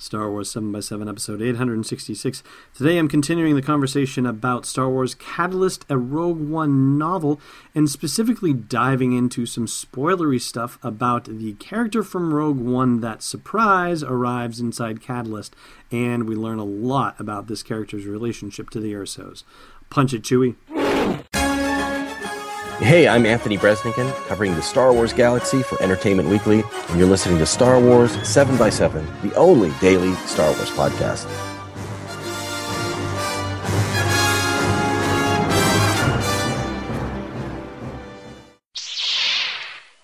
Star Wars 7x7, episode 866. Today I'm continuing the conversation about Star Wars Catalyst, a Rogue One novel, and specifically diving into some spoilery stuff about the character from Rogue One that, surprise, arrives inside Catalyst, and we learn a lot about this character's relationship to the Ersos. Punch it, Chewie. Hey, I'm Anthony Breznican, covering the Star Wars galaxy for Entertainment Weekly, and you're listening to Star Wars 7x7, the only daily Star Wars podcast.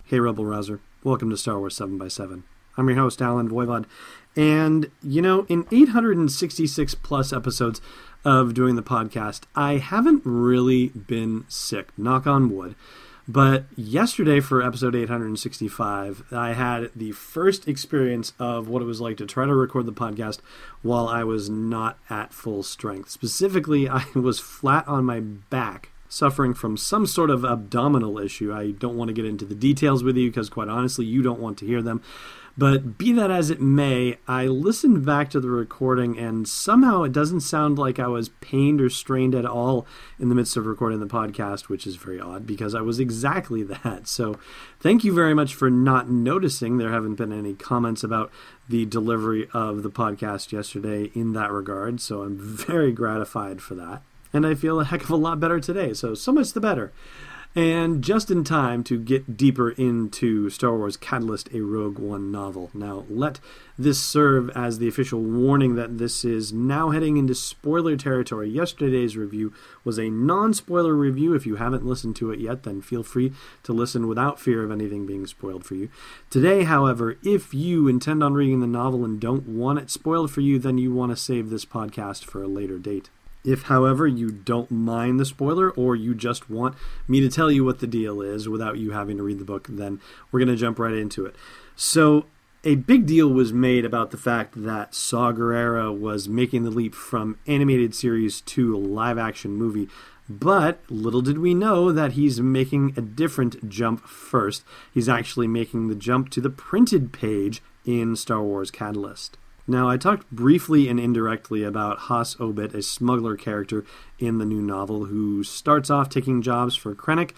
Hey, Rebel Rouser. Welcome to Star Wars 7x7. I'm your host, Allen Voivod. And, you know, in 866 plus episodes, of doing the podcast, I haven't really been sick, knock on wood. But yesterday, for episode 865, I had the first experience of what it was like to try to record the podcast while I was not at full strength. Specifically, I was flat on my back, suffering from some sort of abdominal issue. I don't want to get into the details with you because, quite honestly, you don't want to hear them. But be that as it may, I listened back to the recording and somehow it doesn't sound like I was pained or strained at all in the midst of recording the podcast, which is very odd because I was exactly that. So thank you very much for not noticing. There haven't been any comments about the delivery of the podcast yesterday in that regard. So I'm very gratified for that. And I feel a heck of a lot better today. So, so much the better. And just in time to get deeper into Star Wars Catalyst, a Rogue One novel. Now, let this serve as the official warning that this is now heading into spoiler territory. Yesterday's review was a non spoiler review. If you haven't listened to it yet, then feel free to listen without fear of anything being spoiled for you. Today, however, if you intend on reading the novel and don't want it spoiled for you, then you want to save this podcast for a later date. If, however, you don't mind the spoiler or you just want me to tell you what the deal is without you having to read the book, then we're going to jump right into it. So, a big deal was made about the fact that Saw Gerrera was making the leap from animated series to live action movie. But little did we know that he's making a different jump first. He's actually making the jump to the printed page in Star Wars Catalyst. Now, I talked briefly and indirectly about Has Obitt, a smuggler character in the new novel who starts off taking jobs for Krennic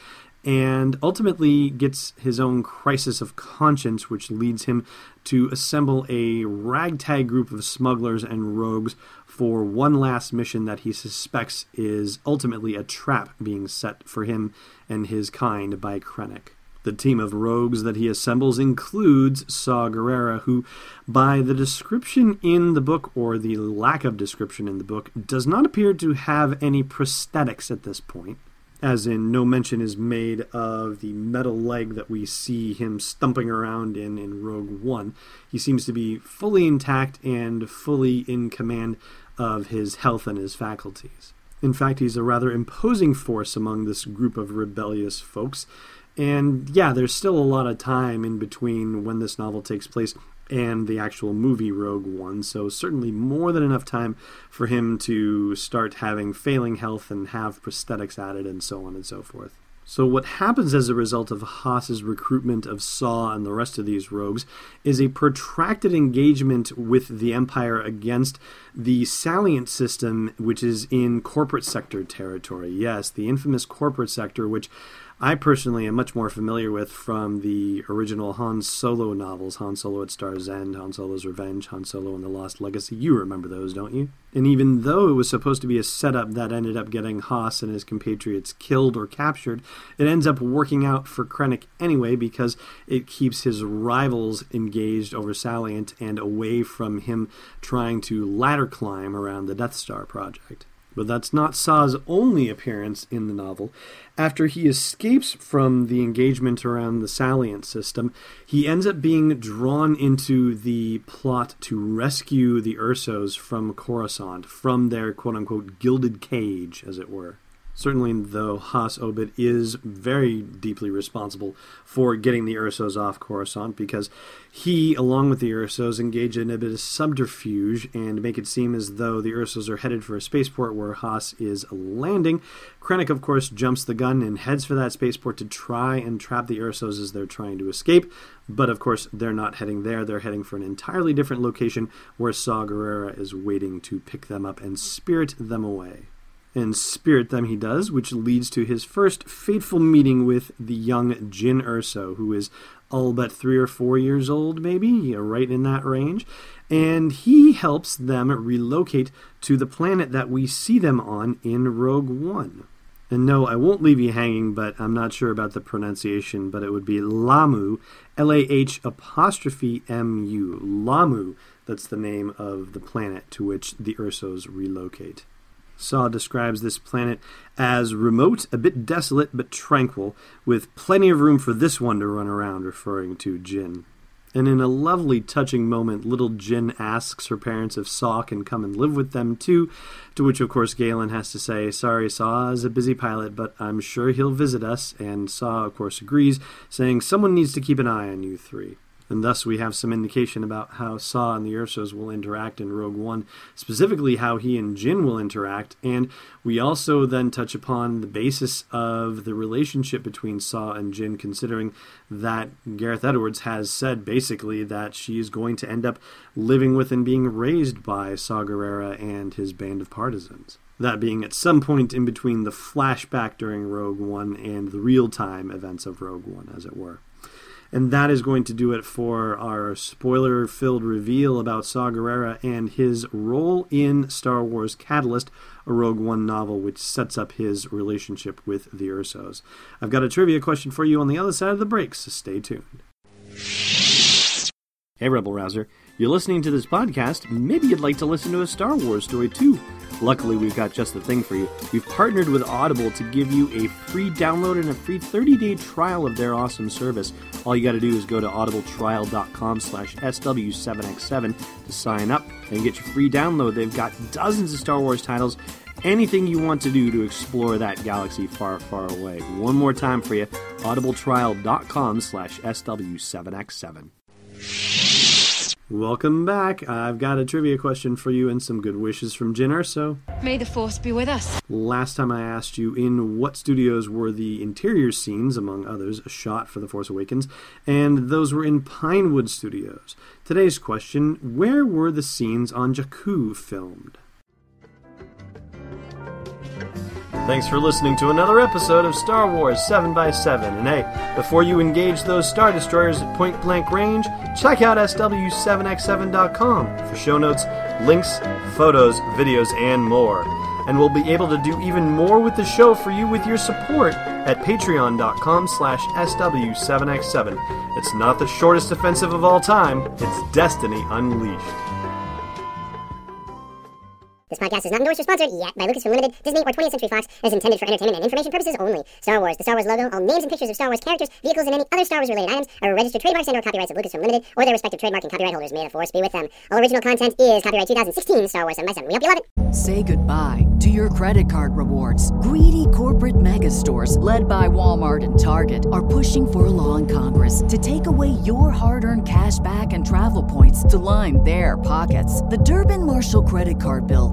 and ultimately gets his own crisis of conscience, which leads him to assemble a ragtag group of smugglers and rogues for one last mission that he suspects is ultimately a trap being set for him and his kind by Krennic. The team of rogues that he assembles includes Saw Gerrera, who, by the description in the book, or the lack of description in the book, does not appear to have any prosthetics at this point. As in, no mention is made of the metal leg that we see him stumping around in in Rogue One. He seems to be fully intact and fully in command of his health and his faculties. In fact, he's a rather imposing force among this group of rebellious folks, and yeah, there's still a lot of time in between when this novel takes place and the actual movie Rogue One, so certainly more than enough time for him to start having failing health and have prosthetics added and so on and so forth. So, what happens as a result of Has's recruitment of Saw and the rest of these rogues is a protracted engagement with the Empire against the Salient system, which is in corporate sector territory. Yes, the infamous corporate sector, which I personally am much more familiar with from the original Han Solo novels Han Solo at Star's End, Han Solo's Revenge, Han Solo and the Lost Legacy. You remember those, don't you? And even though it was supposed to be a setup that ended up getting Has and his compatriots killed or captured, it ends up working out for Krennic anyway because it keeps his rivals engaged over Salient and away from him trying to ladder climb around the Death Star project. But that's not Saw's only appearance in the novel. After he escapes from the engagement around the Salient system, he ends up being drawn into the plot to rescue the Ersos from Coruscant, from their quote unquote gilded cage, as it were certainly though Has Obitt is very deeply responsible for getting the Ersos off Coruscant because he, along with the Ersos, engage in a bit of subterfuge and make it seem as though the Ersos are headed for a spaceport where Has is landing. Krennic, of course, jumps the gun and heads for that spaceport to try and trap the Ersos as they're trying to escape. But of course, they're not heading there. They're heading for an entirely different location where Saw Gerrera is waiting to pick them up and spirit them away and spirit them he does, which leads to his first fateful meeting with the young Jyn Erso, who is all but three or four years old, maybe, right in that range. And he helps them relocate to the planet that we see them on in Rogue One. And no, I won't leave you hanging, but I'm not sure about the pronunciation, but it would be Lah'mu, L A H apostrophe M U. Lah'mu. that's the name of the planet to which the Ersos relocate. Saw describes this planet as remote, a bit desolate, but tranquil, with plenty of room for this one to run around, referring to Jyn. And in a lovely, touching moment, little Jyn asks her parents if Saw can come and live with them too, to which, of course, Galen has to say, Sorry, Saw is a busy pilot, but I'm sure he'll visit us. And Saw, of course, agrees, saying, Someone needs to keep an eye on you three and thus we have some indication about how Saw and the Ersos will interact in Rogue One, specifically how he and Jyn will interact, and we also then touch upon the basis of the relationship between Saw and Jyn, considering that Gareth Edwards has said basically that she is going to end up living with and being raised by Saw Gerrera and his band of partisans. That being at some point in between the flashback during Rogue One and the real time events of Rogue One, as it were. And that is going to do it for our spoiler filled reveal about Saw Gerrera and his role in Star Wars Catalyst, a Rogue One novel which sets up his relationship with the Ersos. I've got a trivia question for you on the other side of the breaks, so stay tuned. Hey, Rebel Rouser. You're listening to this podcast, maybe you'd like to listen to a Star Wars story too. Luckily, we've got just the thing for you. We've partnered with Audible to give you a free download and a free 30-day trial of their awesome service. All you got to do is go to audibletrial.com slash SW7X7 to sign up and get your free download. They've got dozens of Star Wars titles anything you want to do to explore that galaxy far, far away. One more time for you, audibletrial.com slash SW7X7. Welcome back. I've got a trivia question for you and some good wishes from Jyn Erso. May the force be with us. Last time I asked you in what studios were the interior scenes, among others, shot for The Force Awakens, and those were in Pinewood Studios. Today's question where were the scenes on Jakku filmed? Thanks for listening to another episode of Star Wars 7x7. And hey, before you engage those Star Destroyers at point blank range, check out SW7x7.com for show notes, links, photos, videos, and more. And we'll be able to do even more with the show for you with your support at patreon.com slash SW7x7. It's not the shortest offensive of all time, it's Destiny Unleashed. This podcast is not endorsed or sponsored yet by Lucasfilm Limited, Disney, or 20th Century Fox. It is intended for entertainment and information purposes only. Star Wars, the Star Wars logo, all names and pictures of Star Wars characters, vehicles, and any other Star Wars related items are registered trademarks and/or copyrights of Lucasfilm Limited or their respective trademark and copyright holders. May the force be with them. All original content is copyright 2016 Star Wars 7 by 7 We hope you love it. Say goodbye to your credit card rewards. Greedy corporate mega stores, led by Walmart and Target, are pushing for a law in Congress to take away your hard earned cash back and travel points to line their pockets. The Durbin Marshall credit card bill